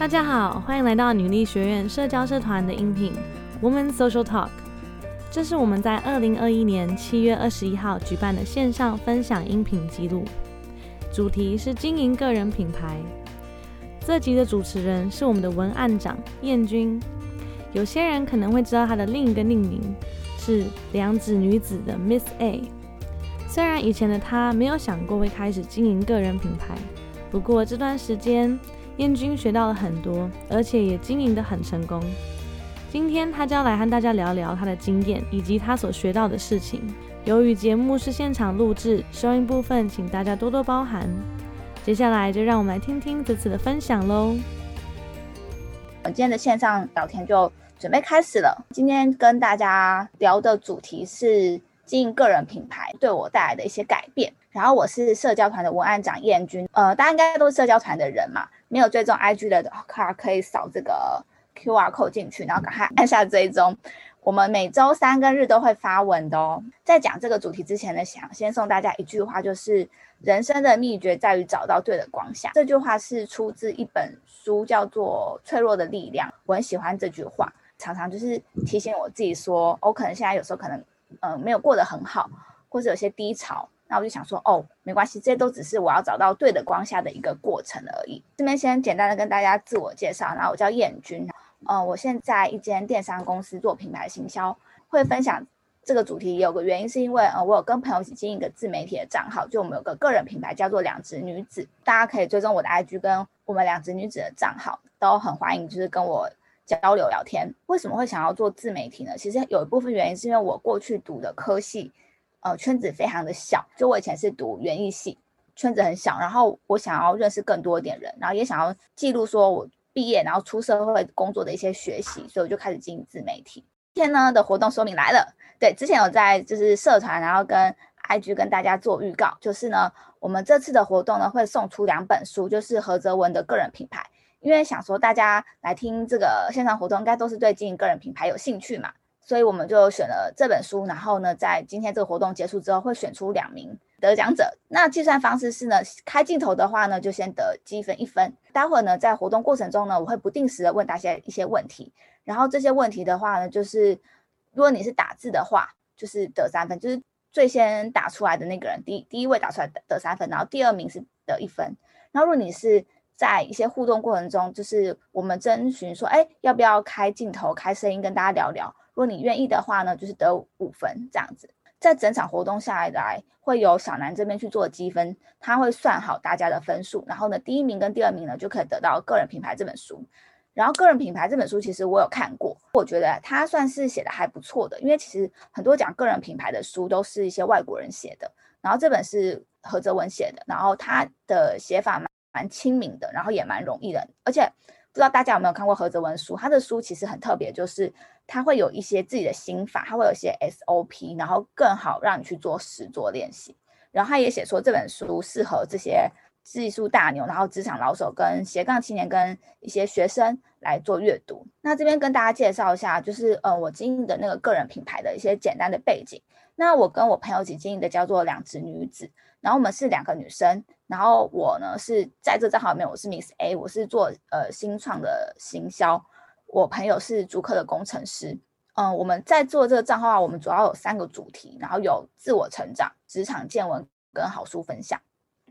大家好，欢迎来到女力学院社交社团的音频 Woman Social Talk。这是我们在二零二一年七月二十一号举办的线上分享音频记录，主题是经营个人品牌。这集的主持人是我们的文案长燕君。有些人可能会知道他的另一个命名是良子女子的 Miss A。虽然以前的她没有想过会开始经营个人品牌，不过这段时间燕君学到了很多，而且也经营得很成功。今天他就要来和大家聊聊他的经验以及他所学到的事情。由于节目是现场录制，收音部分请大家多多包涵。接下来就让我们来听听这次的分享喽。我今天的线上聊天就准备开始了。今天跟大家聊的主题是经营个人品牌对我带来的一些改变。然后我是社交团的文案长燕君，呃，大家应该都是社交团的人嘛，没有追踪 IG 的话，可以扫这个 QR code 进去，然后赶快按下追踪。我们每周三跟日都会发文的哦。在讲这个主题之前呢，想先送大家一句话，就是人生的秘诀在于找到对的光下。这句话是出自一本书，叫做《脆弱的力量》。我很喜欢这句话，常常就是提醒我自己说，我可能现在有时候可能，嗯，没有过得很好，或者有些低潮，那我就想说，哦，没关系，这些都只是我要找到对的光下的一个过程而已。这边先简单的跟大家自我介绍，然后我叫燕君。嗯，我现在一间电商公司做品牌行销，会分享这个主题。有个原因是因为，呃，我有跟朋友一起经营一个自媒体的账号，就我们有个个人品牌叫做两直女子，大家可以追踪我的 IG 跟我们两直女子的账号，都很欢迎，就是跟我交流聊天。为什么会想要做自媒体呢？其实有一部分原因是因为我过去读的科系，呃，圈子非常的小，就我以前是读园艺系，圈子很小，然后我想要认识更多一点人，然后也想要记录说我。毕业然后出社会工作的一些学习，所以我就开始经营自媒体。今天呢的活动说明来了，对，之前有在就是社团，然后跟 IG 跟大家做预告，就是呢，我们这次的活动呢会送出两本书，就是何泽文的个人品牌，因为想说大家来听这个线上活动，应该都是对经营个人品牌有兴趣嘛，所以我们就选了这本书，然后呢，在今天这个活动结束之后，会选出两名。得奖者，那计算方式是呢，开镜头的话呢，就先得积分一分。待会儿呢，在活动过程中呢，我会不定时的问大家一些问题，然后这些问题的话呢，就是如果你是打字的话，就是得三分，就是最先打出来的那个人，第第一位打出来得得三分，然后第二名是得一分。然后如果你是在一些互动过程中，就是我们征询说，哎，要不要开镜头、开声音跟大家聊聊？如果你愿意的话呢，就是得五分这样子。在整场活动下来，来会由小南这边去做积分，他会算好大家的分数，然后呢，第一名跟第二名呢就可以得到个人品牌这本书。然后个人品牌这本书其实我有看过，我觉得它算是写的还不错的，因为其实很多讲个人品牌的书都是一些外国人写的，然后这本是何泽文写的，然后他的写法蛮蛮亲民的，然后也蛮容易的，而且。不知道大家有没有看过何泽文书？他的书其实很特别，就是他会有一些自己的心法，他会有一些 SOP，然后更好让你去做实做练习。然后他也写说这本书适合这些技术大牛，然后职场老手跟斜杠青年跟一些学生来做阅读。那这边跟大家介绍一下，就是呃我经营的那个个人品牌的一些简单的背景。那我跟我朋友一起经营的叫做两只女子，然后我们是两个女生。然后我呢是在这账号里面，我是 Miss A，我是做呃新创的行销。我朋友是主客的工程师。嗯，我们在做这个账号啊，我们主要有三个主题，然后有自我成长、职场见闻跟好书分享。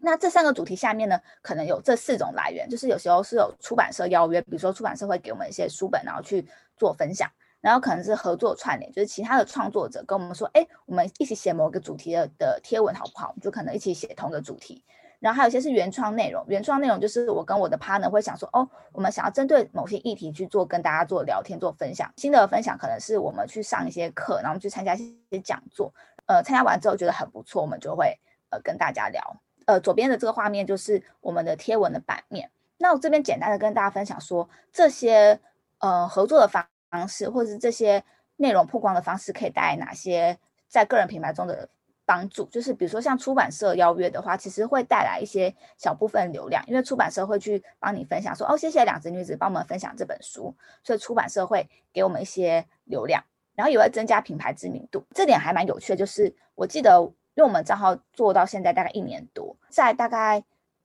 那这三个主题下面呢，可能有这四种来源，就是有时候是有出版社邀约，比如说出版社会给我们一些书本，然后去做分享。然后可能是合作串联，就是其他的创作者跟我们说，哎，我们一起写某个主题的的贴文好不好？就可能一起写同个主题。然后还有一些是原创内容，原创内容就是我跟我的 partner 会想说，哦，我们想要针对某些议题去做跟大家做聊天、做分享。新的分享可能是我们去上一些课，然后我们去参加一些讲座，呃，参加完之后觉得很不错，我们就会呃跟大家聊。呃，左边的这个画面就是我们的贴文的版面。那我这边简单的跟大家分享说，这些呃合作的方方式，或者是这些内容曝光的方式，可以带来哪些在个人品牌中的。帮助就是，比如说像出版社邀约的话，其实会带来一些小部分流量，因为出版社会去帮你分享，说哦，谢谢两只女子帮我们分享这本书，所以出版社会给我们一些流量，然后也会增加品牌知名度。这点还蛮有趣的，就是我记得，因为我们账号做到现在大概一年多，在大概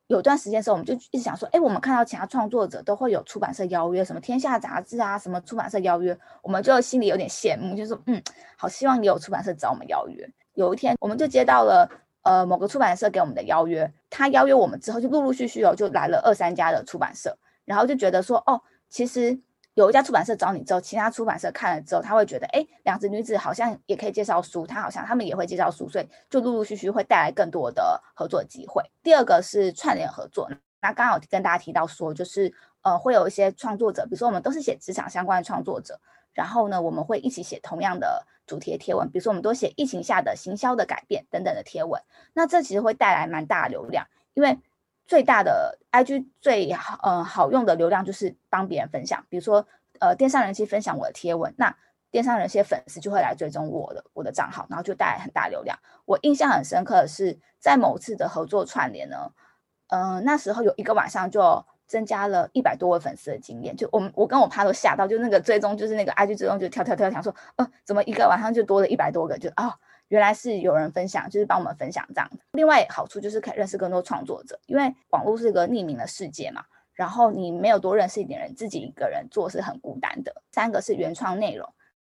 有段时间的时候，我们就一直想说，哎，我们看到其他创作者都会有出版社邀约，什么天下杂志啊，什么出版社邀约，我们就心里有点羡慕，就是，嗯，好希望也有出版社找我们邀约。有一天，我们就接到了呃某个出版社给我们的邀约，他邀约我们之后，就陆陆续续哦，就来了二三家的出版社，然后就觉得说，哦，其实。有一家出版社找你之后，其他出版社看了之后，他会觉得，哎，两只女子好像也可以介绍书，他好像他们也会介绍书，所以就陆陆续续会带来更多的合作机会。第二个是串联合作，那刚好跟大家提到说，就是呃，会有一些创作者，比如说我们都是写职场相关的创作者，然后呢，我们会一起写同样的主题的贴文，比如说我们都写疫情下的行销的改变等等的贴文，那这其实会带来蛮大流量，因为。最大的 IG 最好呃好用的流量就是帮别人分享，比如说呃电商人气分享我的贴文，那电商人气粉丝就会来追踪我的我的账号，然后就带来很大流量。我印象很深刻的是在某次的合作串联呢，嗯那时候有一个晚上就增加了一百多位粉丝的经验，就我们我跟我爸都吓到，就那个追踪就是那个 IG 追踪就跳跳跳，想说呃怎么一个晚上就多了一百多个，就啊。原来是有人分享，就是帮我们分享这样。另外好处就是可以认识更多创作者，因为网络是一个匿名的世界嘛。然后你没有多认识一点人，自己一个人做是很孤单的。三个是原创内容，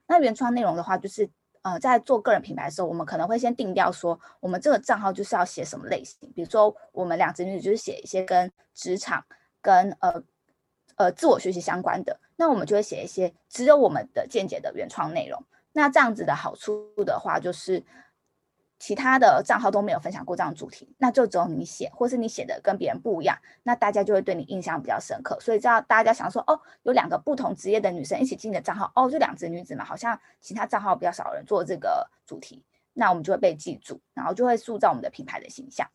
那原创内容的话，就是呃，在做个人品牌的时候，我们可能会先定调说，我们这个账号就是要写什么类型。比如说，我们两只女就是写一些跟职场、跟呃呃自我学习相关的，那我们就会写一些只有我们的见解的原创内容。那这样子的好处的话，就是其他的账号都没有分享过这样主题，那就只有你写，或是你写的跟别人不一样，那大家就会对你印象比较深刻。所以这样大家想说，哦，有两个不同职业的女生一起进你的账号，哦，就两只女子嘛，好像其他账号比较少人做这个主题，那我们就会被记住，然后就会塑造我们的品牌的形象。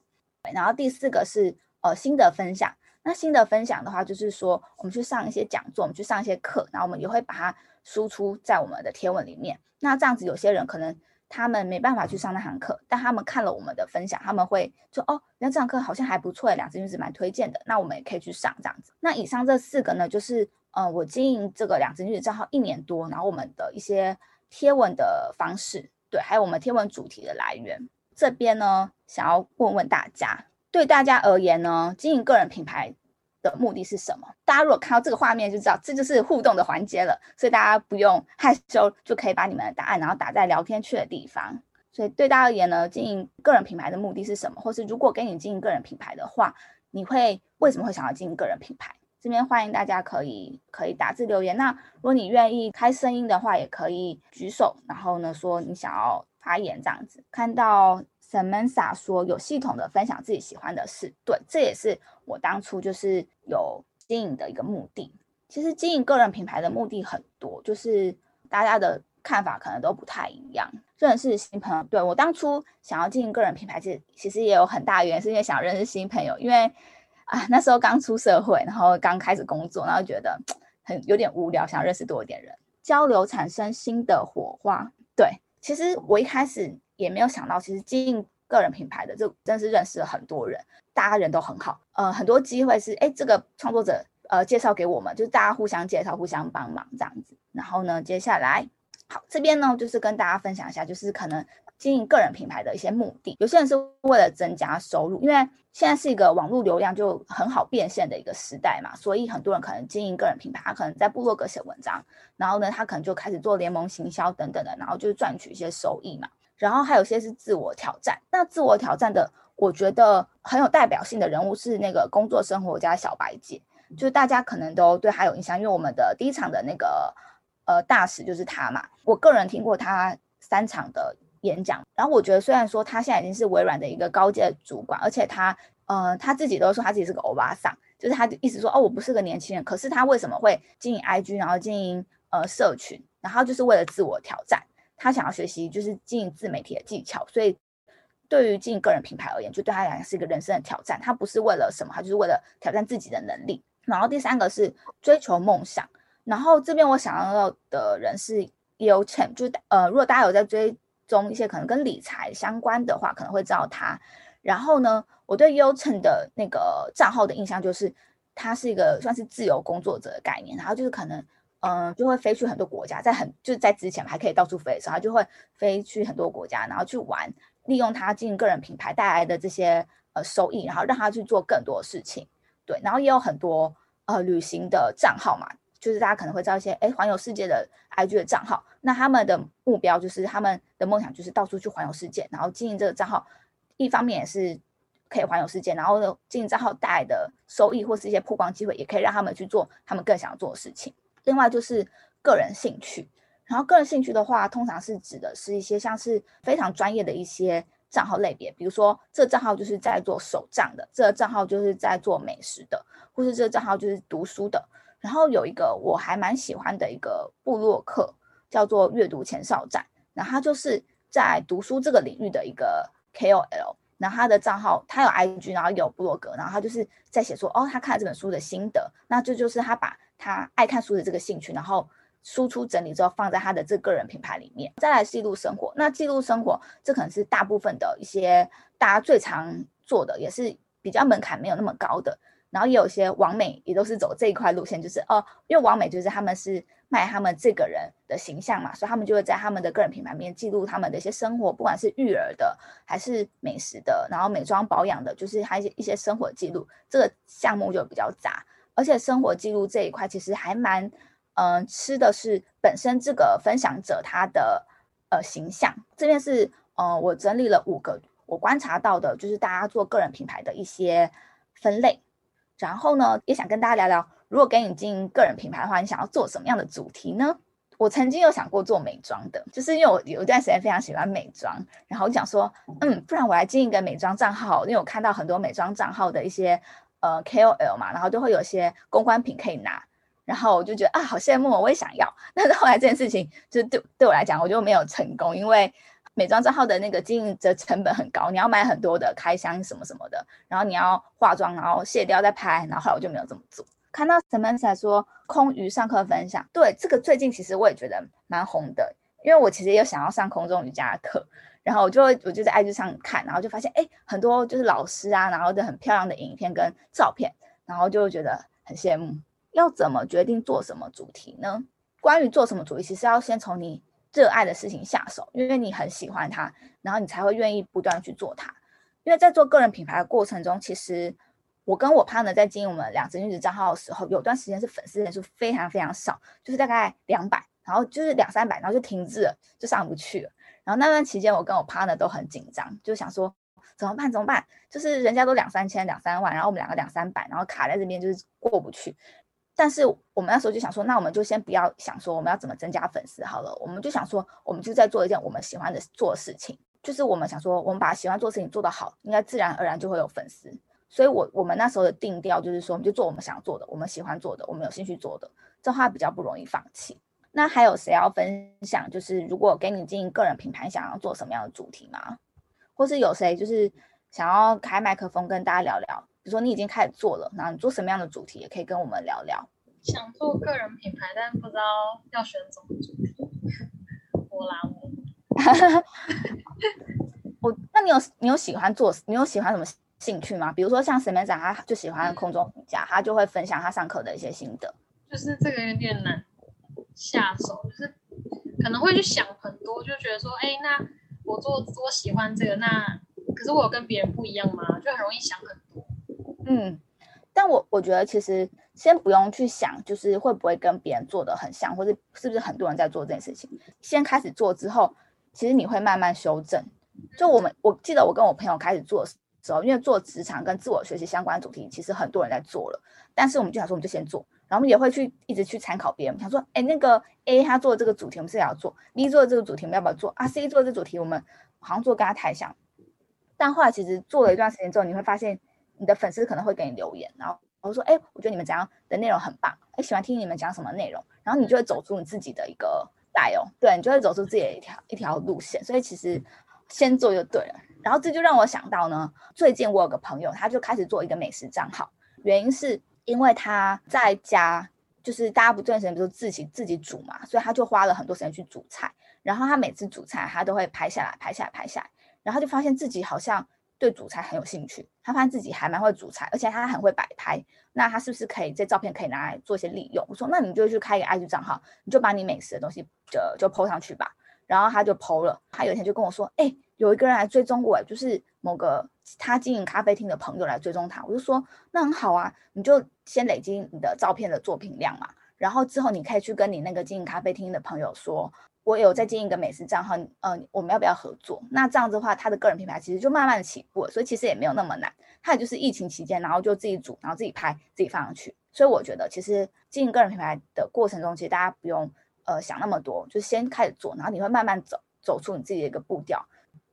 然后第四个是呃新的分享，那新的分享的话，就是说我们去上一些讲座，我们去上一些课，然后我们也会把它。输出在我们的贴文里面，那这样子有些人可能他们没办法去上那堂课，但他们看了我们的分享，他们会说哦，那这堂课好像还不错，两只女子蛮推荐的，那我们也可以去上这样子。那以上这四个呢，就是呃我经营这个两只女子账号一年多，然后我们的一些贴文的方式，对，还有我们贴文主题的来源。这边呢，想要问问大家，对大家而言呢，经营个人品牌。的目的是什么？大家如果看到这个画面就知道，这就是互动的环节了。所以大家不用害羞，就可以把你们的答案然后打在聊天区的地方。所以对大家而言呢，经营个人品牌的目的是什么？或是如果给你经营个人品牌的话，你会为什么会想要经营个人品牌？这边欢迎大家可以可以打字留言。那如果你愿意开声音的话，也可以举手，然后呢说你想要发言这样子。看到。Samantha 说：“有系统的分享自己喜欢的事，对，这也是我当初就是有经营的一个目的。其实经营个人品牌的目的很多，就是大家的看法可能都不太一样。认识新朋友，对我当初想要经营个人品牌，其实其实也有很大原因，是因为想认识新朋友。因为啊，那时候刚出社会，然后刚开始工作，然后觉得很有点无聊，想认识多一点人，交流，产生新的火花。对，其实我一开始。”也没有想到，其实经营个人品牌的，就真是认识了很多人，大家人都很好，呃，很多机会是，哎，这个创作者呃介绍给我们，就是大家互相介绍、互相帮忙这样子。然后呢，接下来，好，这边呢就是跟大家分享一下，就是可能经营个人品牌的一些目的。有些人是为了增加收入，因为现在是一个网络流量就很好变现的一个时代嘛，所以很多人可能经营个人品牌，他可能在部落格写文章，然后呢，他可能就开始做联盟行销等等的，然后就赚取一些收益嘛。然后还有些是自我挑战，那自我挑战的，我觉得很有代表性的人物是那个工作生活家小白姐，就是大家可能都对她有印象，因为我们的第一场的那个呃大使就是她嘛。我个人听过她三场的演讲，然后我觉得虽然说她现在已经是微软的一个高阶主管，而且她呃她自己都说她自己是个欧巴桑，就是她的意思说哦我不是个年轻人，可是她为什么会经营 IG，然后经营呃社群，然后就是为了自我挑战。他想要学习就是经营自媒体的技巧，所以对于经营个人品牌而言，就对他来讲是一个人生的挑战。他不是为了什么，他就是为了挑战自己的能力。然后第三个是追求梦想。然后这边我想要的人是 You Chen，就呃，如果大家有在追踪一些可能跟理财相关的话，可能会知道他。然后呢，我对 You Chen 的那个账号的印象就是他是一个算是自由工作者的概念，然后就是可能。嗯，就会飞去很多国家，在很就是在之前还可以到处飞的时候，他就会飞去很多国家，然后去玩，利用他经营个人品牌带来的这些呃收益，然后让他去做更多的事情。对，然后也有很多呃旅行的账号嘛，就是大家可能会知道一些哎环游世界的 IG 的账号，那他们的目标就是他们的梦想就是到处去环游世界，然后经营这个账号，一方面也是可以环游世界，然后呢经营账号带来的收益或是一些曝光机会，也可以让他们去做他们更想要做的事情。另外就是个人兴趣，然后个人兴趣的话，通常是指的是一些像是非常专业的一些。账号类别，比如说这账号就是在做手账的，这个账号就是在做美食的，或是这个账号就是读书的。然后有一个我还蛮喜欢的一个部落客，叫做阅读前哨站，那他就是在读书这个领域的一个 KOL，那他的账号他有 IG，然后有部落格，然后他就是在写说哦，他看了这本书的心得，那这就是他把他爱看书的这个兴趣，然后。输出整理之后放在他的这个人品牌里面，再来记录生活。那记录生活，这可能是大部分的一些大家最常做的，也是比较门槛没有那么高的。然后也有些网美也都是走这一块路线，就是哦，因为网美就是他们是卖他们这个人的形象嘛，所以他们就会在他们的个人品牌里面记录他们的一些生活，不管是育儿的还是美食的，然后美妆保养的，就是还一些一些生活记录。这个项目就比较杂，而且生活记录这一块其实还蛮。嗯，吃的是本身这个分享者他的呃形象，这边是嗯我整理了五个我观察到的，就是大家做个人品牌的一些分类。然后呢，也想跟大家聊聊，如果给你经营个人品牌的话，你想要做什么样的主题呢？我曾经有想过做美妆的，就是因为我有一段时间非常喜欢美妆，然后我想说，嗯，不然我来经营一个美妆账号，因为我看到很多美妆账号的一些呃 KOL 嘛，然后就会有些公关品可以拿。然后我就觉得啊，好羡慕，我也想要。但是后来这件事情，就对对我来讲，我就没有成功，因为美妆账号的那个经营的成本很高，你要买很多的开箱什么什么的，然后你要化妆，然后卸掉再拍，然后后来我就没有这么做。看到 Samantha 说空余上课分享，对这个最近其实我也觉得蛮红的，因为我其实也想要上空中瑜伽课，然后我就我就在 IG 上看，然后就发现哎，很多就是老师啊，然后的很漂亮的影片跟照片，然后就会觉得很羡慕。要怎么决定做什么主题呢？关于做什么主题，其实要先从你热爱的事情下手，因为你很喜欢它，然后你才会愿意不断去做它。因为在做个人品牌的过程中，其实我跟我 partner 在经营我们两只女子账号的时候，有段时间是粉丝人数非常非常少，就是大概两百，然后就是两三百，然后就停滞了，就上不去了。然后那段期间，我跟我 partner 都很紧张，就想说怎么办？怎么办？就是人家都两三千、两三万，然后我们两个两三百，然后卡在这边就是过不去。但是我们那时候就想说，那我们就先不要想说我们要怎么增加粉丝好了，我们就想说，我们就在做一件我们喜欢的做事情，就是我们想说，我们把喜欢做事情做得好，应该自然而然就会有粉丝。所以，我我们那时候的定调就是说，我们就做我们想做的，我们喜欢做的，我们有兴趣做的，这话比较不容易放弃。那还有谁要分享？就是如果给你经营个人品牌，想要做什么样的主题吗？或是有谁就是想要开麦克风跟大家聊聊？比如说你已经开始做了，那你做什么样的主题也可以跟我们聊聊。想做个人品牌，但不知道要选什么主题。我啦我，我那你有你有喜欢做你有喜欢什么兴趣吗？比如说像沈美长，他就喜欢空中瑜伽，他就会分享他上课的一些心得。就是这个有点难下手，就是可能会去想很多，就觉得说，哎，那我做我喜欢这个，那可是我有跟别人不一样吗？就很容易想很多。嗯，但我我觉得其实先不用去想，就是会不会跟别人做的很像，或者是不是很多人在做这件事情。先开始做之后，其实你会慢慢修正。就我们我记得我跟我朋友开始做的时候，因为做职场跟自我学习相关的主题，其实很多人在做了。但是我们就想说，我们就先做，然后我们也会去一直去参考别人，想说，哎，那个 A 他做的这个主题，我们是要做；B 做的这个主题，我们要不要做？啊，C 做的这主题，我们好像做跟他太像。但后来其实做了一段时间之后，你会发现。你的粉丝可能会给你留言，然后我说：“哎，我觉得你们讲的内容很棒，哎，喜欢听你们讲什么内容。”然后你就会走出你自己的一个带哦，对你就会走出自己的一条一条路线。所以其实先做就对了。然后这就让我想到呢，最近我有个朋友，他就开始做一个美食账号，原因是因为他在家就是大家不段时间不是自己自己煮嘛，所以他就花了很多时间去煮菜。然后他每次煮菜，他都会拍下来，拍下来，拍下来，然后就发现自己好像。对煮菜很有兴趣，他发现自己还蛮会煮菜，而且他很会摆拍。那他是不是可以这照片可以拿来做一些利用？我说，那你就去开一个 IG 账号，你就把你美食的东西就就 PO 上去吧。然后他就 PO 了。他有一天就跟我说，哎，有一个人来追踪我，就是某个他经营咖啡厅的朋友来追踪他，我就说那很好啊，你就先累积你的照片的作品量嘛，然后之后你可以去跟你那个经营咖啡厅的朋友说，我有在经营一个美食账号，嗯，我们要不要合作？那这样子的话，他的个人品牌其实就慢慢的起步，所以其实也没有那么难。他也就是疫情期间，然后就自己煮，然后自己拍，自己放上去。所以我觉得其实经营个人品牌的过程中，其实大家不用呃想那么多，就先开始做，然后你会慢慢走走出你自己的一个步调。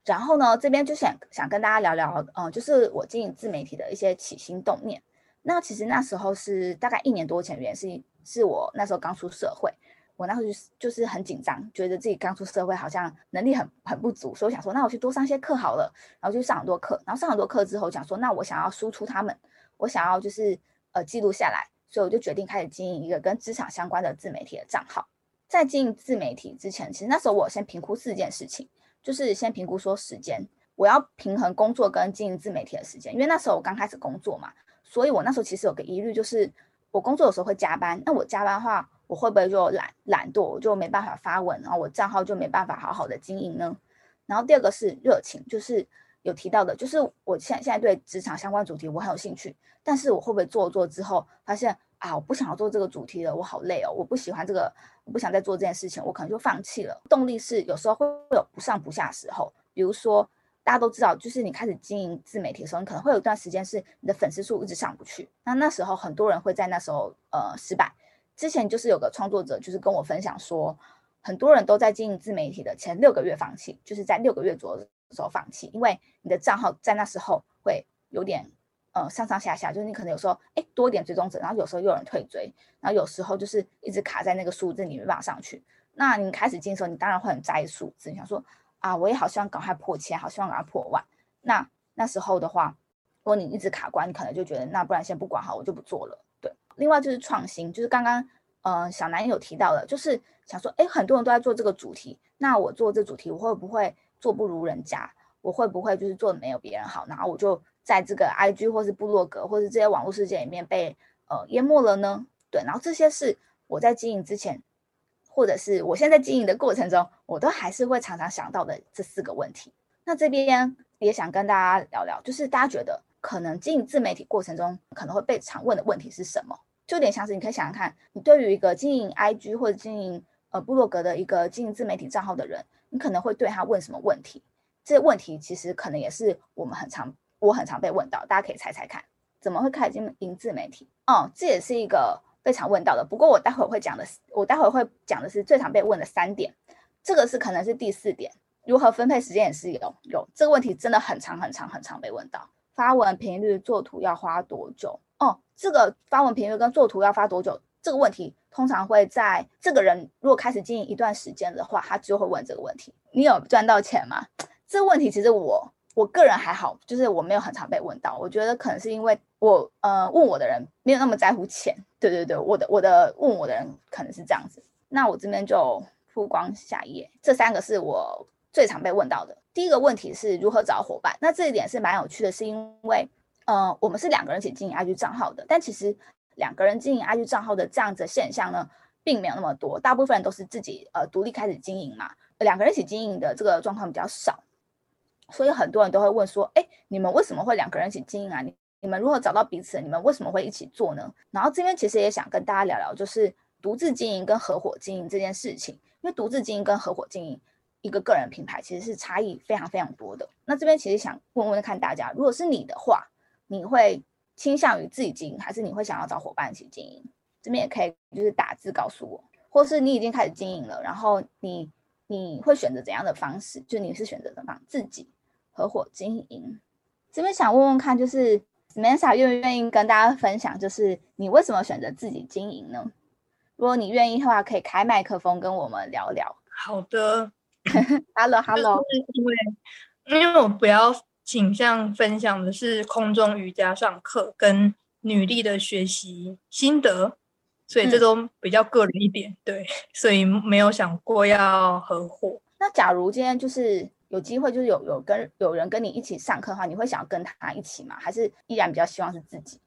然后呢，这边就想想跟大家聊聊，嗯，就是我经营自媒体的一些起心动念。那其实那时候是大概一年多前，原因是是我那时候刚出社会，我那时候就是就是很紧张，觉得自己刚出社会好像能力很很不足，所以我想说，那我去多上些课好了，然后就上很多课，然后上很多课之后，想说，那我想要输出他们，我想要就是呃记录下来，所以我就决定开始经营一个跟职场相关的自媒体的账号。在经营自媒体之前，其实那时候我先评估四件事情。就是先评估说时间，我要平衡工作跟经营自媒体的时间，因为那时候我刚开始工作嘛，所以我那时候其实有个疑虑，就是我工作的时候会加班，那我加班的话，我会不会就懒懒惰，我就没办法发文，然后我账号就没办法好好的经营呢？然后第二个是热情，就是有提到的，就是我现现在对职场相关主题我很有兴趣，但是我会不会做做之后发现？啊，我不想要做这个主题了，我好累哦，我不喜欢这个，我不想再做这件事情，我可能就放弃了。动力是有时候会有不上不下的时候，比如说大家都知道，就是你开始经营自媒体的时候，你可能会有一段时间是你的粉丝数一直上不去，那那时候很多人会在那时候呃失败。之前就是有个创作者就是跟我分享说，很多人都在经营自媒体的前六个月放弃，就是在六个月左右的时候放弃，因为你的账号在那时候会有点。呃，上上下下，就是你可能有时候哎多一点追踪者，然后有时候又有人退追，然后有时候就是一直卡在那个数字，你没办法上去。那你开始进的时候，你当然会很在意数字，你想说啊，我也好希望赶快破千，好希望赶快破万。那那时候的话，如果你一直卡关，你可能就觉得那不然先不管好，我就不做了。对，另外就是创新，就是刚刚呃小南有提到的，就是想说哎很多人都在做这个主题，那我做这主题我会不会做不如人家？我会不会就是做的没有别人好？然后我就。在这个 IG 或是部落格或是这些网络世界里面被呃淹没了呢？对，然后这些是我在经营之前，或者是我现在经营的过程中，我都还是会常常想到的这四个问题。那这边也想跟大家聊聊，就是大家觉得可能经营自媒体过程中可能会被常问的问题是什么？就有点像是你可以想想看，你对于一个经营 IG 或者经营呃部落格的一个经营自媒体账号的人，你可能会对他问什么问题？这问题其实可能也是我们很常。我很常被问到，大家可以猜猜看，怎么会开始经营自媒体？哦，这也是一个非常问到的。不过我待会会讲的是，我待会会讲的是最常被问的三点，这个是可能是第四点，如何分配时间也是有有这个问题，真的很长很长很长被问到。发文频率、做图要花多久？哦，这个发文频率跟做图要发多久这个问题，通常会在这个人如果开始经营一段时间的话，他就会问这个问题。你有赚到钱吗？这个问题其实我。我个人还好，就是我没有很常被问到。我觉得可能是因为我呃问我的人没有那么在乎钱。对对对，我的我的问我的人可能是这样子。那我这边就曝光下一页，这三个是我最常被问到的。第一个问题是如何找伙伴？那这一点是蛮有趣的，是因为呃我们是两个人一起经营 IG 账号的，但其实两个人经营 IG 账号的这样子现象呢，并没有那么多，大部分人都是自己呃独立开始经营嘛，两个人一起经营的这个状况比较少。所以很多人都会问说：“哎，你们为什么会两个人一起经营啊？你你们如何找到彼此？你们为什么会一起做呢？”然后这边其实也想跟大家聊聊，就是独自经营跟合伙经营这件事情。因为独自经营跟合伙经营一个个人品牌其实是差异非常非常多的。那这边其实想问问看大家，如果是你的话，你会倾向于自己经营，还是你会想要找伙伴一起经营？这边也可以就是打字告诉我，或是你已经开始经营了，然后你你会选择怎样的方式？就你是选择怎么自己？合伙经营，这边想问问看，就是 Samantha 愿不愿意跟大家分享，就是你为什么选择自己经营呢？如果你愿意的话，可以开麦克风跟我们聊聊。好的，Hello Hello，因为因为我比较倾向分享的是空中瑜伽上课跟女力的学习心得，所以这都比较个人一点，对，所以没有想过要合伙。那假如今天就是。有机会就是有有跟有人跟你一起上课的话，你会想要跟他一起吗？还是依然比较希望是自己？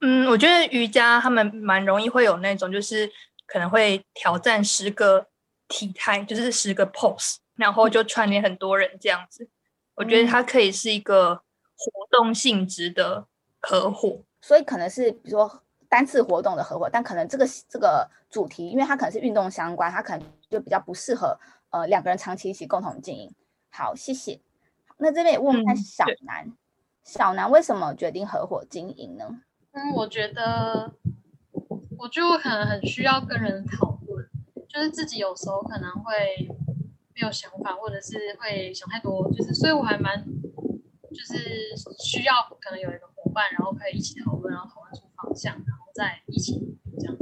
嗯，我觉得瑜伽他们蛮容易会有那种，就是可能会挑战十个体态，就是十个 pose，然后就串联很多人这样子。我觉得它可以是一个活动性质的合伙，所以可能是比如说单次活动的合伙，但可能这个这个主题，因为它可能是运动相关，它可能就比较不适合呃两个人长期一起共同经营。好，谢谢。那这边也问问看小南，小南为什么决定合伙经营呢？嗯，我觉得，我就可能很需要跟人讨论，就是自己有时候可能会没有想法，或者是会想太多，就是所以我还蛮，就是需要可能有一个伙伴，然后可以一起讨论，然后讨论出方向，然后再一起这样。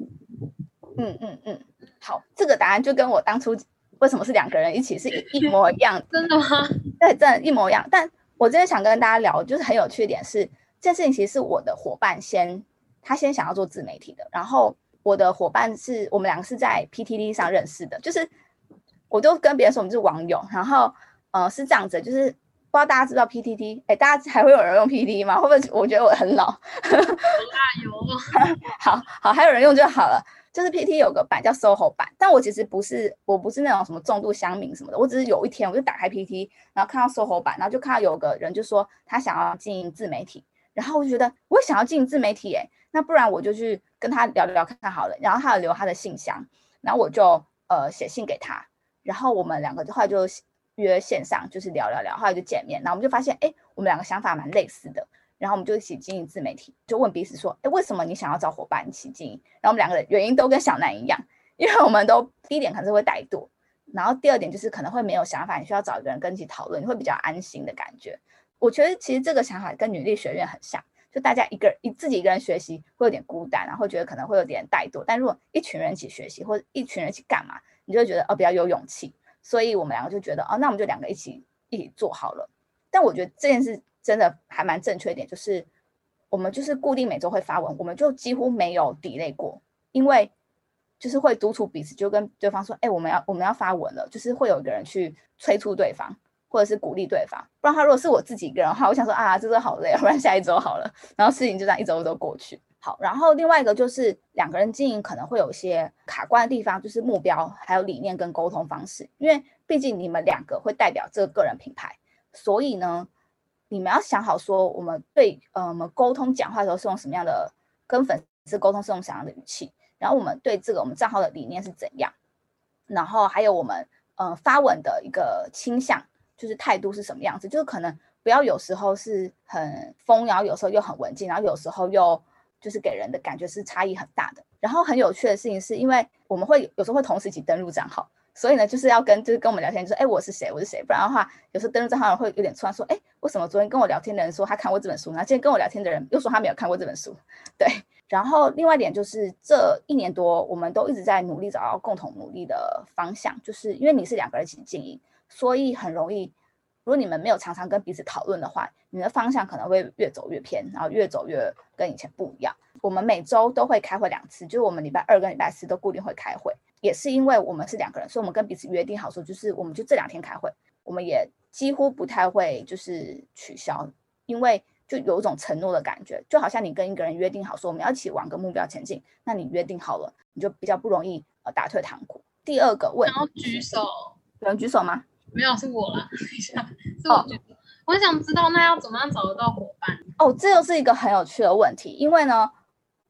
嗯嗯嗯，好，这个答案就跟我当初为什么是两个人一起是一 一模一样，真的吗？对，真的，一模一样。但我今天想跟大家聊，就是很有趣一点是，这件事情其实是我的伙伴先，他先想要做自媒体的。然后我的伙伴是我们两个是在 PTT 上认识的，就是我就跟别人说我们是网友。然后，呃，是这样子，就是不知道大家知道 PTT？哎，大家还会有人用 PTT 吗？会不会我觉得我很老？有啦有。好好，还有人用就好了。就是 PT 有个版叫 SOHO 版，但我其实不是，我不是那种什么重度乡民什么的，我只是有一天我就打开 PT，然后看到 SOHO 版，然后就看到有个人就说他想要经营自媒体，然后我就觉得我想要经营自媒体，诶，那不然我就去跟他聊聊看看好了，然后他有留他的信箱，然后我就呃写信给他，然后我们两个后来就约线上就是聊聊聊，后来就见面，然后我们就发现，哎，我们两个想法蛮类似的。然后我们就一起经营自媒体，就问彼此说：“哎，为什么你想要找伙伴一起经营？”然后我们两个人原因都跟小南一样，因为我们都第一点可能是会怠惰，然后第二点就是可能会没有想法，你需要找一个人跟你一起讨论，你会比较安心的感觉。我觉得其实这个想法跟女力学院很像，就大家一个人一自己一个人学习会有点孤单，然后觉得可能会有点怠惰。但如果一群人一起学习，或者一群人一起干嘛，你就会觉得哦比较有勇气。所以我们两个就觉得哦，那我们就两个一起一起做好了。但我觉得这件事真的还蛮正确一点，就是。我们就是固定每周会发文，我们就几乎没有 delay 过，因为就是会督促彼此，就跟对方说：“哎，我们要我们要发文了。”就是会有一个人去催促对方，或者是鼓励对方。不然他如果是我自己一个人的话，我想说啊，这周好累，不然下一周好了。然后事情就这样一周都过去。好，然后另外一个就是两个人经营可能会有一些卡关的地方，就是目标还有理念跟沟通方式，因为毕竟你们两个会代表这个个人品牌，所以呢。你们要想好，说我们对呃我们沟通讲话的时候是用什么样的，跟粉丝沟通是用什么样的语气，然后我们对这个我们账号的理念是怎样，然后还有我们呃发文的一个倾向，就是态度是什么样子，就是可能不要有时候是很疯，然后有时候又很文静，然后有时候又就是给人的感觉是差异很大的。然后很有趣的事情是，因为我们会有时候会同时一起登录账号。所以呢，就是要跟就是跟我们聊天，就说哎，我是谁，我是谁，不然的话，有时候登录账号会有点突然说，哎，为什么昨天跟我聊天的人说他看过这本书，然后今天跟我聊天的人又说他没有看过这本书，对。然后另外一点就是这一年多，我们都一直在努力找到共同努力的方向，就是因为你是两个人一起经营，所以很容易，如果你们没有常常跟彼此讨论的话，你的方向可能会越走越偏，然后越走越跟以前不一样。我们每周都会开会两次，就是我们礼拜二跟礼拜四都固定会开会。也是因为我们是两个人，所以我们跟彼此约定好说，就是我们就这两天开会，我们也几乎不太会就是取消，因为就有一种承诺的感觉，就好像你跟一个人约定好说我们要一起往个目标前进，那你约定好了，你就比较不容易呃打退堂鼓。第二个问，然举手，有人举手吗？没有，是我啦。等一下，是我举手。我很想知道那要怎么样找得到伙伴？哦，这又是一个很有趣的问题，因为呢。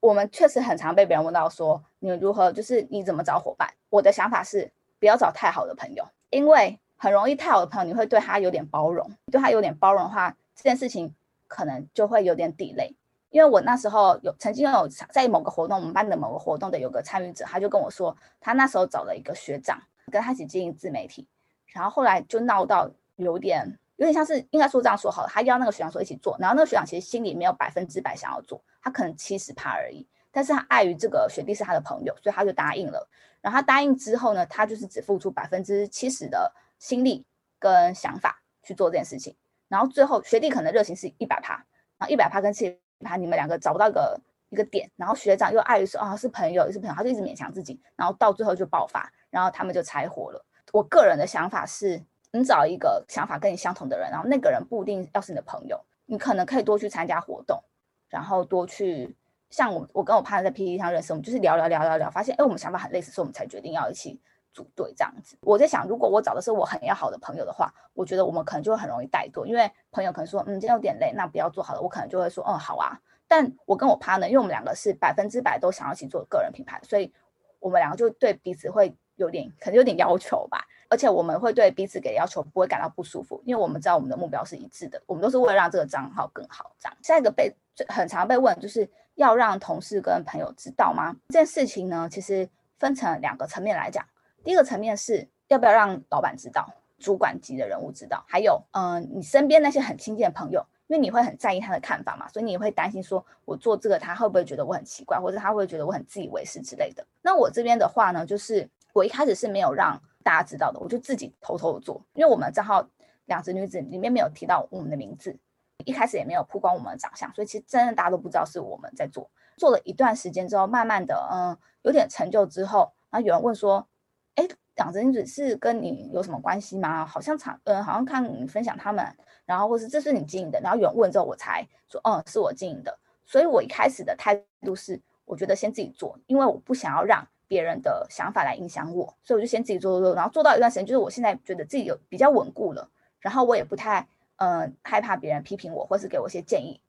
我们确实很常被别人问到说，你如何就是你怎么找伙伴？我的想法是不要找太好的朋友，因为很容易太好的朋友，你会对他有点包容，对他有点包容的话，这件事情可能就会有点 delay。因为我那时候有曾经有在某个活动，我们班的某个活动的有个参与者，他就跟我说，他那时候找了一个学长跟他一起经营自媒体，然后后来就闹到有点有点像是应该说这样说好了，他邀那个学长说一起做，然后那个学长其实心里没有百分之百想要做。他可能七十趴而已，但是他碍于这个学弟是他的朋友，所以他就答应了。然后他答应之后呢，他就是只付出百分之七十的心力跟想法去做这件事情。然后最后学弟可能热情是一百趴，然后一百趴跟七十趴，你们两个找不到一个一个点。然后学长又碍于说啊是朋友也是朋友，他就一直勉强自己，然后到最后就爆发，然后他们就拆伙了。我个人的想法是，你找一个想法跟你相同的人，然后那个人不一定要是你的朋友，你可能可以多去参加活动。然后多去像我，我跟我 partner 在 PPT 上认识，我们就是聊聊聊聊聊，发现哎，我们想法很类似，所以我们才决定要一起组队这样子。我在想，如果我找的是我很要好的朋友的话，我觉得我们可能就会很容易怠惰，因为朋友可能说，嗯，今天有点累，那不要做好了，我可能就会说，嗯，好啊。但我跟我 partner，因为我们两个是百分之百都想要一起做个人品牌，所以我们两个就对彼此会有点可能有点要求吧，而且我们会对彼此给的要求不会感到不舒服，因为我们知道我们的目标是一致的，我们都是为了让这个账号更好。这样，下一个被很常被问就是要让同事跟朋友知道吗？这件事情呢，其实分成两个层面来讲，第一个层面是要不要让老板知道，主管级的人物知道，还有嗯，你身边那些很亲近的朋友。因为你会很在意他的看法嘛，所以你会担心说，我做这个他会不会觉得我很奇怪，或者他会觉得我很自以为是之类的。那我这边的话呢，就是我一开始是没有让大家知道的，我就自己偷偷的做。因为我们账号两只女子里面没有提到我们的名字，一开始也没有曝光我们的长相，所以其实真的大家都不知道是我们在做。做了一段时间之后，慢慢的，嗯，有点成就之后，然后有人问说，哎。两只女子是跟你有什么关系吗？好像常，嗯，好像看你分享他们，然后或是这是你经营的，然后有人问之后，我才说，嗯，是我经营的。所以我一开始的态度是，我觉得先自己做，因为我不想要让别人的想法来影响我，所以我就先自己做做做，然后做到一段时间，就是我现在觉得自己有比较稳固了，然后我也不太，嗯，害怕别人批评我或是给我一些建议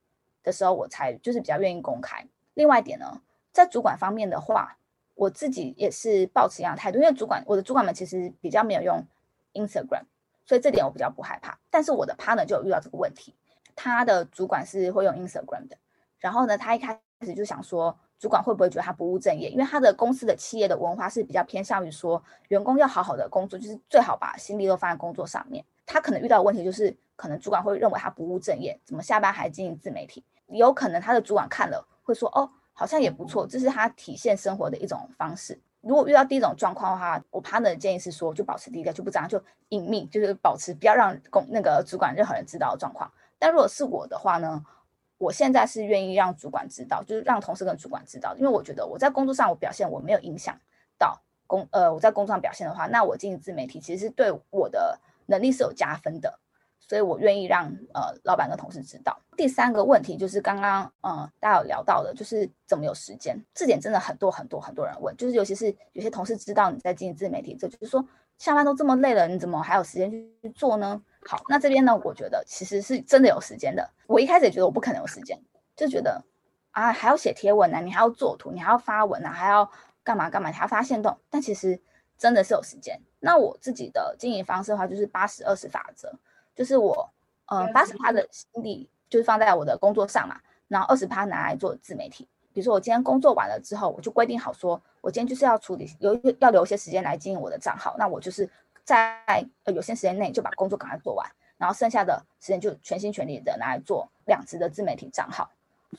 的时候，我才就是比较愿意公开。另外一点呢，在主管方面的话。我自己也是保持一样态度，因为主管我的主管们其实比较没有用 Instagram，所以这点我比较不害怕。但是我的 partner 就有遇到这个问题，他的主管是会用 Instagram 的，然后呢，他一开始就想说，主管会不会觉得他不务正业？因为他的公司的企业的文化是比较偏向于说，员工要好好的工作，就是最好把心力都放在工作上面。他可能遇到的问题就是，可能主管会认为他不务正业，怎么下班还经营自媒体？有可能他的主管看了会说，哦。好像也不错，这是他体现生活的一种方式。如果遇到第一种状况的话，我 partner 的建议是说，就保持低调，就不这样，就隐秘，就是保持不要让公那个主管任何人知道的状况。但如果是我的话呢，我现在是愿意让主管知道，就是让同事跟主管知道，因为我觉得我在工作上我表现我没有影响到工呃我在工作上表现的话，那我经营自媒体其实是对我的能力是有加分的。所以我愿意让呃老板跟同事知道。第三个问题就是刚刚嗯大家有聊到的，就是怎么有时间。这点真的很多很多很多人问，就是尤其是有些同事知道你在经营自媒体，这就是说下班都这么累了，你怎么还有时间去做呢？好，那这边呢，我觉得其实是真的有时间的。我一开始也觉得我不可能有时间，就觉得啊还要写贴文呢，你还要做图，你还要发文啊，还要干嘛干嘛，还要发现动。但其实真的是有时间。那我自己的经营方式的话，就是八十二十法则。就是我，嗯，八十趴的心力就是放在我的工作上嘛，然后二十趴拿来做自媒体。比如说我今天工作完了之后，我就规定好说，我今天就是要处理，有要留一些时间来经营我的账号。那我就是在呃有限时间内就把工作赶快做完，然后剩下的时间就全心全力的拿来做两职的自媒体账号。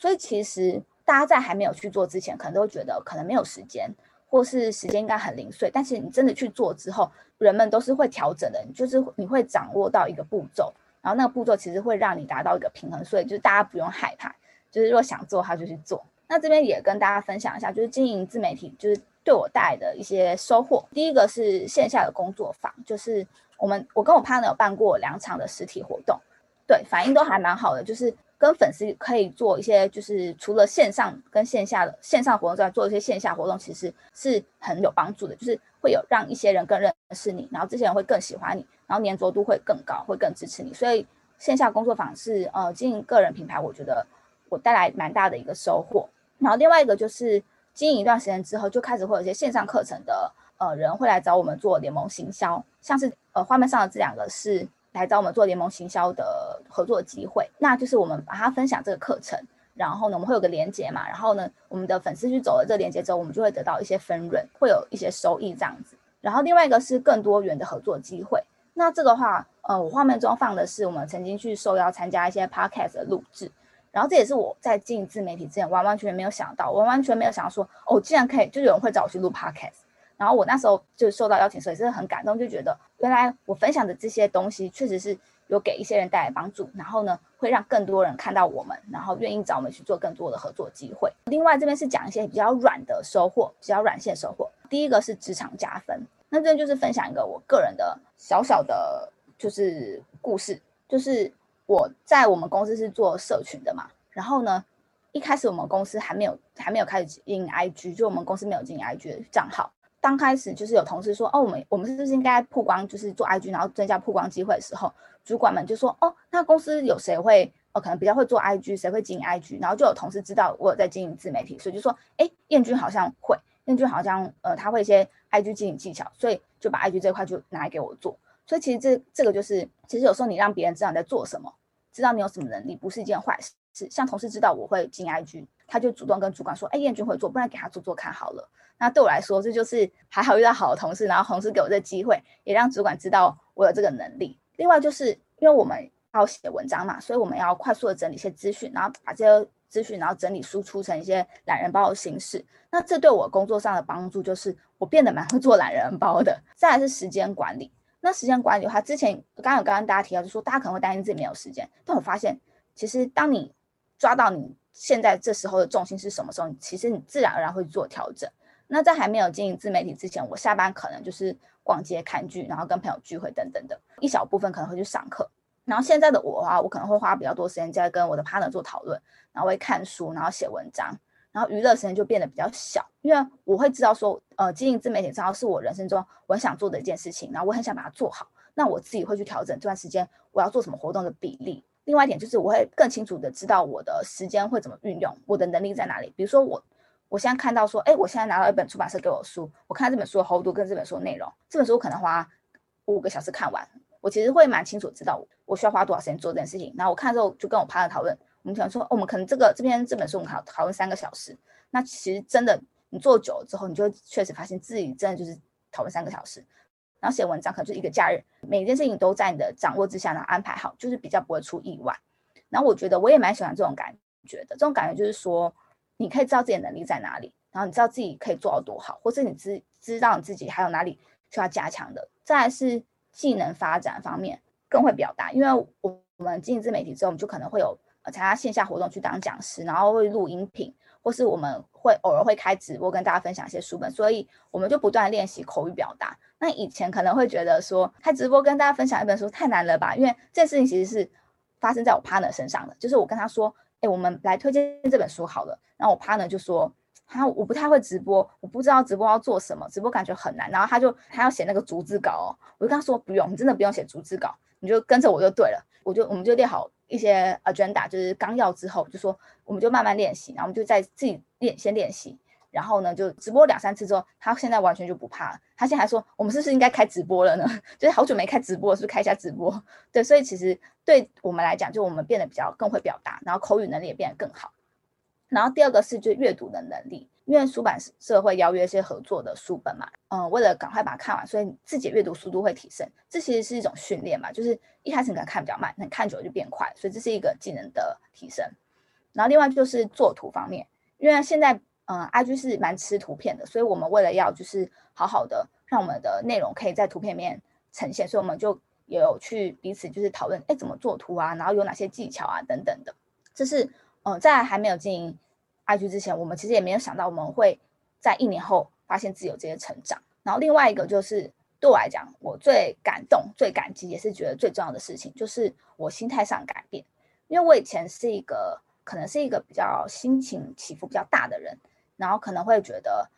所以其实大家在还没有去做之前，可能都会觉得可能没有时间。或是时间应该很零碎，但是你真的去做之后，人们都是会调整的。你就是你会掌握到一个步骤，然后那个步骤其实会让你达到一个平衡，所以就是大家不用害怕，就是如果想做，他就去做。那这边也跟大家分享一下，就是经营自媒体就是对我带来的一些收获。第一个是线下的工作坊，就是我们我跟我 partner 有办过两场的实体活动，对，反应都还蛮好的，就是。跟粉丝可以做一些，就是除了线上跟线下的线上活动之外，做一些线下活动，其实是很有帮助的。就是会有让一些人更认识你，然后这些人会更喜欢你，然后粘着度会更高，会更支持你。所以线下工作坊是呃经营个人品牌，我觉得我带来蛮大的一个收获。然后另外一个就是经营一段时间之后，就开始会有一些线上课程的呃人会来找我们做联盟行销，像是呃画面上的这两个是。来找我们做联盟行销的合作机会，那就是我们把它分享这个课程，然后呢，我们会有个连接嘛，然后呢，我们的粉丝去走了这个连接之后，我们就会得到一些分润，会有一些收益这样子。然后另外一个是更多元的合作机会，那这个话，呃，我画面中放的是我们曾经去受邀参加一些 podcast 的录制，然后这也是我在进自媒体之前完完全全没有想到，完完全没有想到说，哦，竟然可以，就有人会找我去录 podcast。然后我那时候就受到邀请，所以真的很感动，就觉得原来我分享的这些东西确实是有给一些人带来帮助，然后呢会让更多人看到我们，然后愿意找我们去做更多的合作机会。另外这边是讲一些比较软的收获，比较软线收获。第一个是职场加分，那这就是分享一个我个人的小小的，就是故事，就是我在我们公司是做社群的嘛，然后呢一开始我们公司还没有还没有开始经营 IG，就我们公司没有经营 IG 的账号。刚开始就是有同事说，哦，我们我们是不是应该曝光，就是做 IG，然后增加曝光机会的时候，主管们就说，哦，那公司有谁会，哦，可能比较会做 IG，谁会经营 IG，然后就有同事知道我有在经营自媒体，所以就说，哎，燕君好像会，燕君好像，呃，他会一些 IG 经营技巧，所以就把 IG 这块就拿来给我做。所以其实这这个就是，其实有时候你让别人知道你在做什么，知道你有什么能力，不是一件坏事。像同事知道我会进 IG，他就主动跟主管说，哎，燕君会做，不然给他做做看好了。那对我来说，这就是还好遇到好的同事，然后同事给我这机会，也让主管知道我有这个能力。另外，就是因为我们要写文章嘛，所以我们要快速的整理一些资讯，然后把这些资讯，然后整理输出成一些懒人包的形式。那这对我工作上的帮助，就是我变得蛮会做懒人包的。再来是时间管理，那时间管理的话，之前刚刚有刚刚大家提到，就说大家可能会担心自己没有时间，但我发现其实当你抓到你现在这时候的重心是什么时候，其实你自然而然会做调整。那在还没有经营自媒体之前，我下班可能就是逛街、看剧，然后跟朋友聚会等等的，一小部分可能会去上课。然后现在的我啊，我可能会花比较多时间在跟我的 partner 做讨论，然后会看书，然后写文章，然后娱乐时间就变得比较小，因为我会知道说，呃，经营自媒体账号是我人生中我很想做的一件事情，然后我很想把它做好。那我自己会去调整这段时间我要做什么活动的比例。另外一点就是我会更清楚的知道我的时间会怎么运用，我的能力在哪里。比如说我。我现在看到说，哎，我现在拿到一本出版社给我的书，我看这本书的厚度跟这本书的内容，这本书我可能花五个小时看完，我其实会蛮清楚知道我需要花多少时间做这件事情。然后我看之后就跟我 partner 讨论，我们想说，哦我们可能这个这边这本书我们讨讨论三个小时，那其实真的你做久了之后，你就确实发现自己真的就是讨论三个小时。然后写文章可能就一个假日，每件事情都在你的掌握之下，然后安排好，就是比较不会出意外。然后我觉得我也蛮喜欢这种感觉的，这种感觉就是说。你可以知道自己的能力在哪里，然后你知道自己可以做到多好，或是你知知道你自己还有哪里需要加强的。再来是技能发展方面，更会表达，因为我我们经营自媒体之后，我们就可能会有参加线下活动去当讲师，然后会录音频，或是我们会偶尔会开直播跟大家分享一些书本，所以我们就不断练习口语表达。那以前可能会觉得说开直播跟大家分享一本书太难了吧？因为这件事情其实是发生在我 partner 身上的，就是我跟他说。哎，我们来推荐这本书好了。然后我 partner 就说，他我不太会直播，我不知道直播要做什么，直播感觉很难。然后他就他要写那个逐字稿，哦，我就跟他说不用，你真的不用写逐字稿，你就跟着我就对了。我就我们就列好一些 agenda，就是纲要之后，就说我们就慢慢练习，然后我们就在自己练先练习。然后呢，就直播两三次之后，他现在完全就不怕了。他现在还说，我们是不是应该开直播了呢？就是好久没开直播，是不是开一下直播？对，所以其实对我们来讲，就我们变得比较更会表达，然后口语能力也变得更好。然后第二个是就阅读的能力，因为出版社会邀约一些合作的书本嘛，嗯，为了赶快把它看完，所以自己阅读速度会提升。这其实是一种训练嘛，就是一开始可能看比较慢，那看久了就变快，所以这是一个技能的提升。然后另外就是作图方面，因为现在。嗯，IG 是蛮吃图片的，所以我们为了要就是好好的让我们的内容可以在图片面呈现，所以我们就有去彼此就是讨论，哎，怎么做图啊，然后有哪些技巧啊等等的。这是嗯，在还没有经营 IG 之前，我们其实也没有想到我们会在一年后发现自己有这些成长。然后另外一个就是对我来讲，我最感动、最感激，也是觉得最重要的事情，就是我心态上改变，因为我以前是一个可能是一个比较心情起伏比较大的人。然后可能会觉得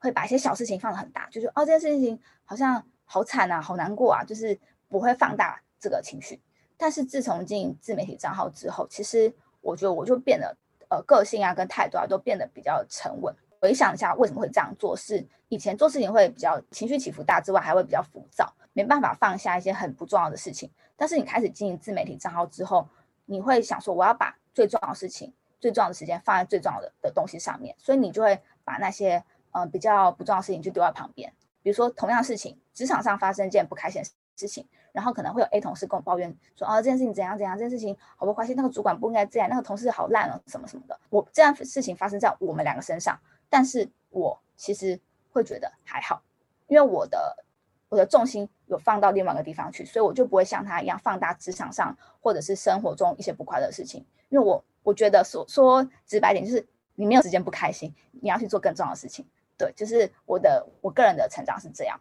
会把一些小事情放得很大，就是哦这件事情好像好惨啊，好难过啊，就是不会放大这个情绪。但是自从经营自媒体账号之后，其实我觉得我就变得呃个性啊跟态度啊都变得比较沉稳。回想一下为什么会这样做，是以前做事情会比较情绪起伏大之外，还会比较浮躁，没办法放下一些很不重要的事情。但是你开始经营自媒体账号之后，你会想说我要把最重要的事情。最重要的时间放在最重要的的东西上面，所以你就会把那些嗯比较不重要的事情就丢在旁边。比如说同样事情，职场上发生一件不开心的事情，然后可能会有 A 同事跟我抱怨说，哦这件事情怎样怎样，这件事情好不开心，那个主管不应该这样，那个同事好烂哦，什么什么的。我这样事情发生在我们两个身上，但是我其实会觉得还好，因为我的我的重心有放到另外一个地方去，所以我就不会像他一样放大职场上或者是生活中一些不快乐的事情，因为我。我觉得说说直白点，就是你没有时间不开心，你要去做更重要的事情。对，就是我的我个人的成长是这样。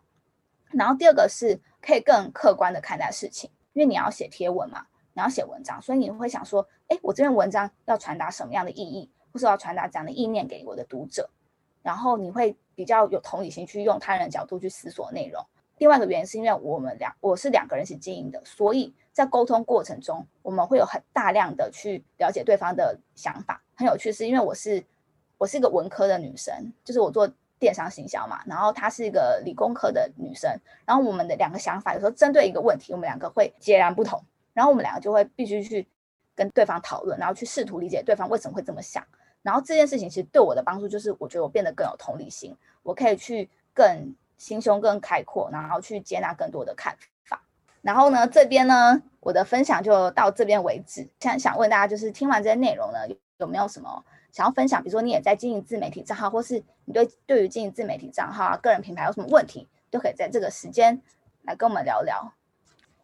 然后第二个是可以更客观的看待事情，因为你要写贴文嘛，你要写文章，所以你会想说，哎，我这篇文章要传达什么样的意义，或是要传达怎样的意念给我的读者。然后你会比较有同理心去用他人的角度去思索内容。另外一个原因是因为我们两我是两个人一起经营的，所以在沟通过程中，我们会有很大量的去了解对方的想法。很有趣是因为我是我是一个文科的女生，就是我做电商行销嘛，然后她是一个理工科的女生，然后我们的两个想法有时候针对一个问题，我们两个会截然不同，然后我们两个就会必须去跟对方讨论，然后去试图理解对方为什么会这么想。然后这件事情其实对我的帮助就是，我觉得我变得更有同理心，我可以去更心胸更开阔，然后去接纳更多的看法。然后呢，这边呢，我的分享就到这边为止。现在想问大家，就是听完这些内容呢，有没有什么想要分享？比如说你也在经营自媒体账号，或是你对对于经营自媒体账号啊、个人品牌有什么问题，都可以在这个时间来跟我们聊聊。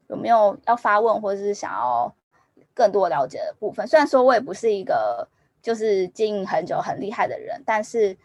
有没有要发问，或者是想要更多了解的部分？虽然说我也不是一个。就是经营很久很厉害的人，但是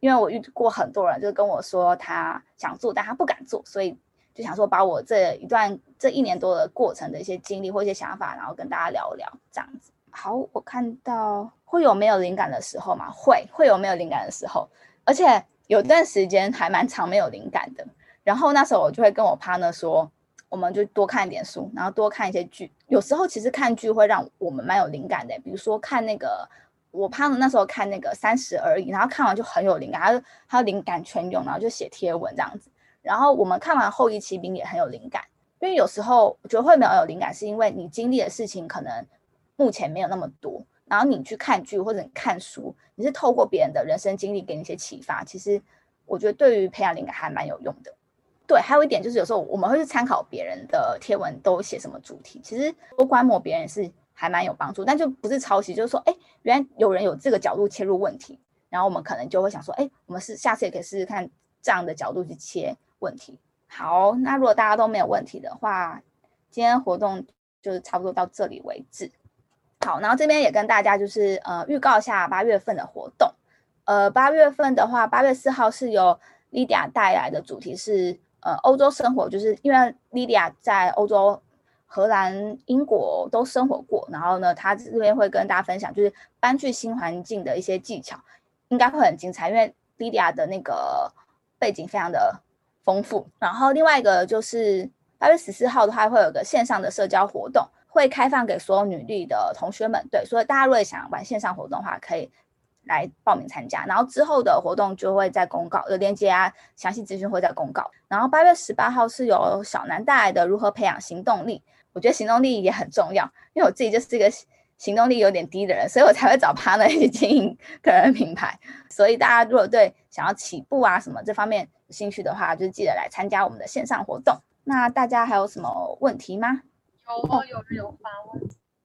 因为我遇过很多人，就跟我说他想做，但他不敢做，所以就想说把我这一段这一年多的过程的一些经历或一些想法，然后跟大家聊聊这样子。好，我看到会有没有灵感的时候嘛？会会有没有灵感的时候，而且有段时间还蛮长没有灵感的。然后那时候我就会跟我 partner 说，我们就多看一点书，然后多看一些剧。有时候其实看剧会让我们蛮有灵感的，比如说看那个。我怕那时候看那个三十而已，然后看完就很有灵感，他他灵感全涌，然后就写贴文这样子。然后我们看完后羿骑兵也很有灵感，因为有时候我觉得会没有灵感，是因为你经历的事情可能目前没有那么多，然后你去看剧或者你看书，你是透过别人的人生经历给你一些启发。其实我觉得对于培养灵感还蛮有用的。对，还有一点就是有时候我们会去参考别人的贴文都写什么主题，其实多观摩别人是。还蛮有帮助，但就不是抄袭，就是说，哎，原来有人有这个角度切入问题，然后我们可能就会想说，哎，我们是下次也可以试试看这样的角度去切问题。好，那如果大家都没有问题的话，今天活动就是差不多到这里为止。好，然后这边也跟大家就是呃预告一下八月份的活动。呃，八月份的话，八月四号是由 Lydia 带来的主题是呃欧洲生活，就是因为 Lydia 在欧洲。荷兰、英国都生活过，然后呢，他这边会跟大家分享，就是搬去新环境的一些技巧，应该会很精彩，因为莉迪亚的那个背景非常的丰富。然后另外一个就是八月十四号的话，会有个线上的社交活动，会开放给所有女力的同学们。对，所以大家如果想玩线上活动的话，可以来报名参加。然后之后的活动就会在公告有链接啊，详细资讯会在公告。然后八月十八号是由小南带来的如何培养行动力。我觉得行动力也很重要，因为我自己就是一个行动力有点低的人，所以我才会找 partner 一起经营个人品牌。所以大家如果对想要起步啊什么这方面有兴趣的话，就记得来参加我们的线上活动。那大家还有什么问题吗？有有有发问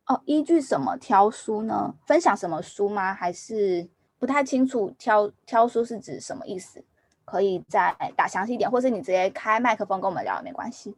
哦，依据什么挑书呢？分享什么书吗？还是不太清楚挑挑书是指什么意思？可以再打详细一点，或是你直接开麦克风跟我们聊也没关系。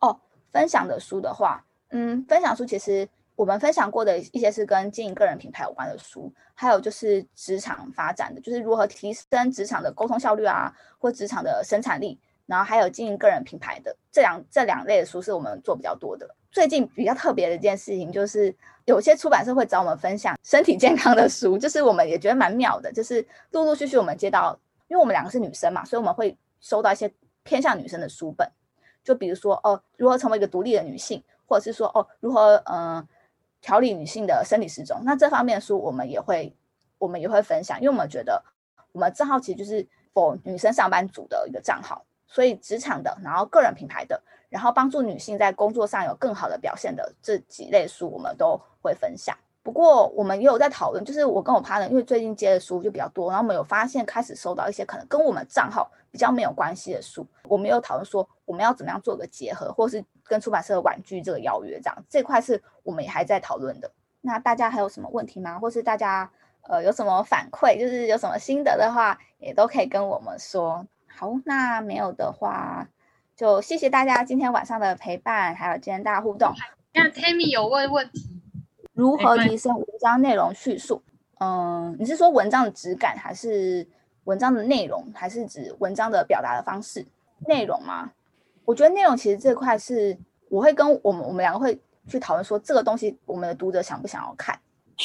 哦。分享的书的话，嗯，分享书其实我们分享过的一些是跟经营个人品牌有关的书，还有就是职场发展的，就是如何提升职场的沟通效率啊，或职场的生产力，然后还有经营个人品牌的这两这两类的书是我们做比较多的。最近比较特别的一件事情就是，有些出版社会找我们分享身体健康的书，就是我们也觉得蛮妙的，就是陆陆续续我们接到，因为我们两个是女生嘛，所以我们会收到一些偏向女生的书本。就比如说哦，如何成为一个独立的女性，或者是说哦，如何嗯调理女性的生理时钟，那这方面的书我们也会我们也会分享，因为我们觉得我们账号其实就是否女生上班族的一个账号，所以职场的，然后个人品牌的，然后帮助女性在工作上有更好的表现的这几类书，我们都会分享。不过我们也有在讨论，就是我跟我 partner，因为最近接的书就比较多，然后我们有发现开始收到一些可能跟我们账号比较没有关系的书，我们有讨论说我们要怎么样做个结合，或是跟出版社婉拒这个邀约，这样这块是我们也还在讨论的。那大家还有什么问题吗？或是大家呃有什么反馈，就是有什么心得的话，也都可以跟我们说。好，那没有的话，就谢谢大家今天晚上的陪伴，还有今天大家互动。那 Tammy 有问问题。如何提升文章内容叙述？嗯，你是说文章的质感，还是文章的内容，还是指文章的表达的方式？内容吗？我觉得内容其实这块是我会跟我们我们两个会去讨论说，这个东西我们的读者想不想要看？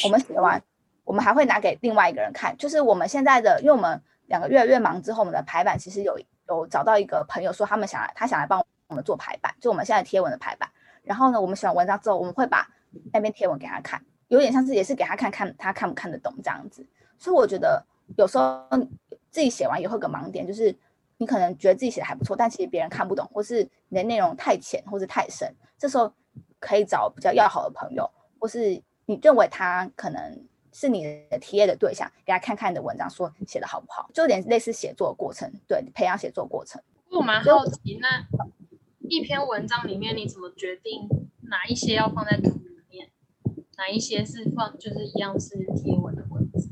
我们写完，我们还会拿给另外一个人看。就是我们现在的，因为我们两个越来越忙之后，我们的排版其实有有找到一个朋友说他们想来，他想来帮我们做排版，就我们现在贴文的排版。然后呢，我们写完文章之后，我们会把那篇贴文给他看，有点像是也是给他看看他看不看得懂这样子。所以我觉得有时候自己写完也会有个盲点，就是你可能觉得自己写的还不错，但其实别人看不懂，或是你的内容太浅或是太深，这时候可以找比较要好的朋友，或是你认为他可能是你的体验的对象，给他看看你的文章，说写的好不好，就有点类似写作过程，对，培养写作过程。我蛮好奇，那一篇文章里面你怎么决定哪一些要放在图里面，哪一些是放就是一样是贴文的文字？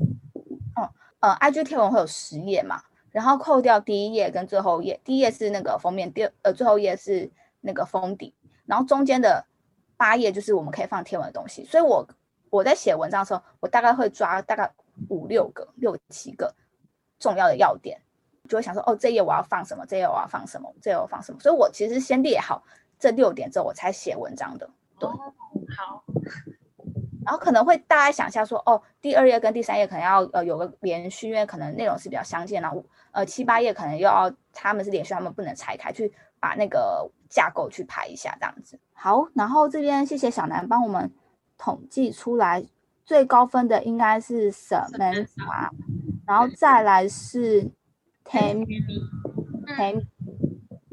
哦呃，IG 贴文会有十页嘛，然后扣掉第一页跟最后一页，第一页是那个封面，第二呃最后一页是那个封底，然后中间的八页就是我们可以放贴文的东西。所以我我在写文章的时候，我大概会抓大概五六个、六七个重要的要点，就会想说哦，这页我要放什么，这页我要放什么，这页我放什么。所以我其实先列好这六点之后，我才写文章的。对，好。然后可能会大家想一下说，哦，第二页跟第三页可能要呃有个连续，因为可能内容是比较相近，然后呃七八页可能又要他们是连续，他们不能拆开，去把那个架构去排一下这样子。好，然后这边谢谢小南帮我们统计出来最高分的应该是 Samantha，然后再来是 Tammy，Tammy，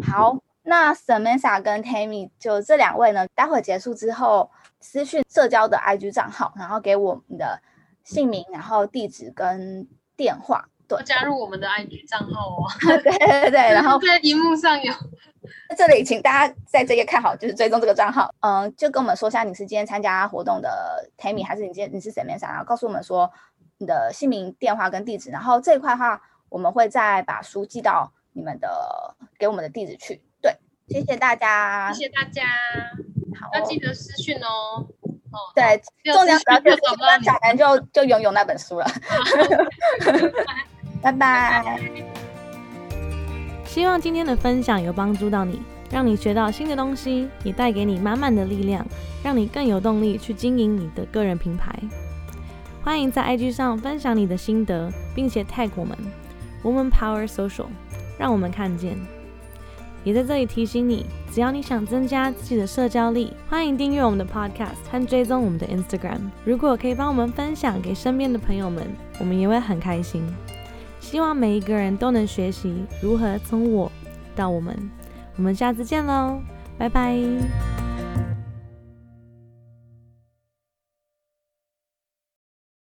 好，那 Samantha 跟 Tammy 就这两位呢，待会结束之后。私讯社交的 IG 账号，然后给我们的姓名，然后地址跟电话。对，加入我们的 IG 账号哦。对对对，然后 在荧幕上有。这里请大家在这页看好，就是追踪这个账号。嗯，就跟我们说一下你是今天参加活动的 Tammy，还是你今天你是沈面上，然后告诉我们说你的姓名、电话跟地址。然后这一块的话，我们会再把书寄到你们的给我们的地址去。对，谢谢大家，谢谢大家。好要记得私讯哦。哦，对，重点不要就那小南就就拥有那本书了。拜拜。希望今天的分享有帮助到你，让你学到新的东西，也带给你满满的力量，让你更有动力去经营你的个人品牌。欢迎在 IG 上分享你的心得，并且 tag 我们 Woman Power Social，让我们看见。也在这里提醒你，只要你想增加自己的社交力，欢迎订阅我们的 Podcast 和追踪我们的 Instagram。如果可以帮我们分享给身边的朋友们，我们也会很开心。希望每一个人都能学习如何从我到我们。我们下次见喽，拜拜。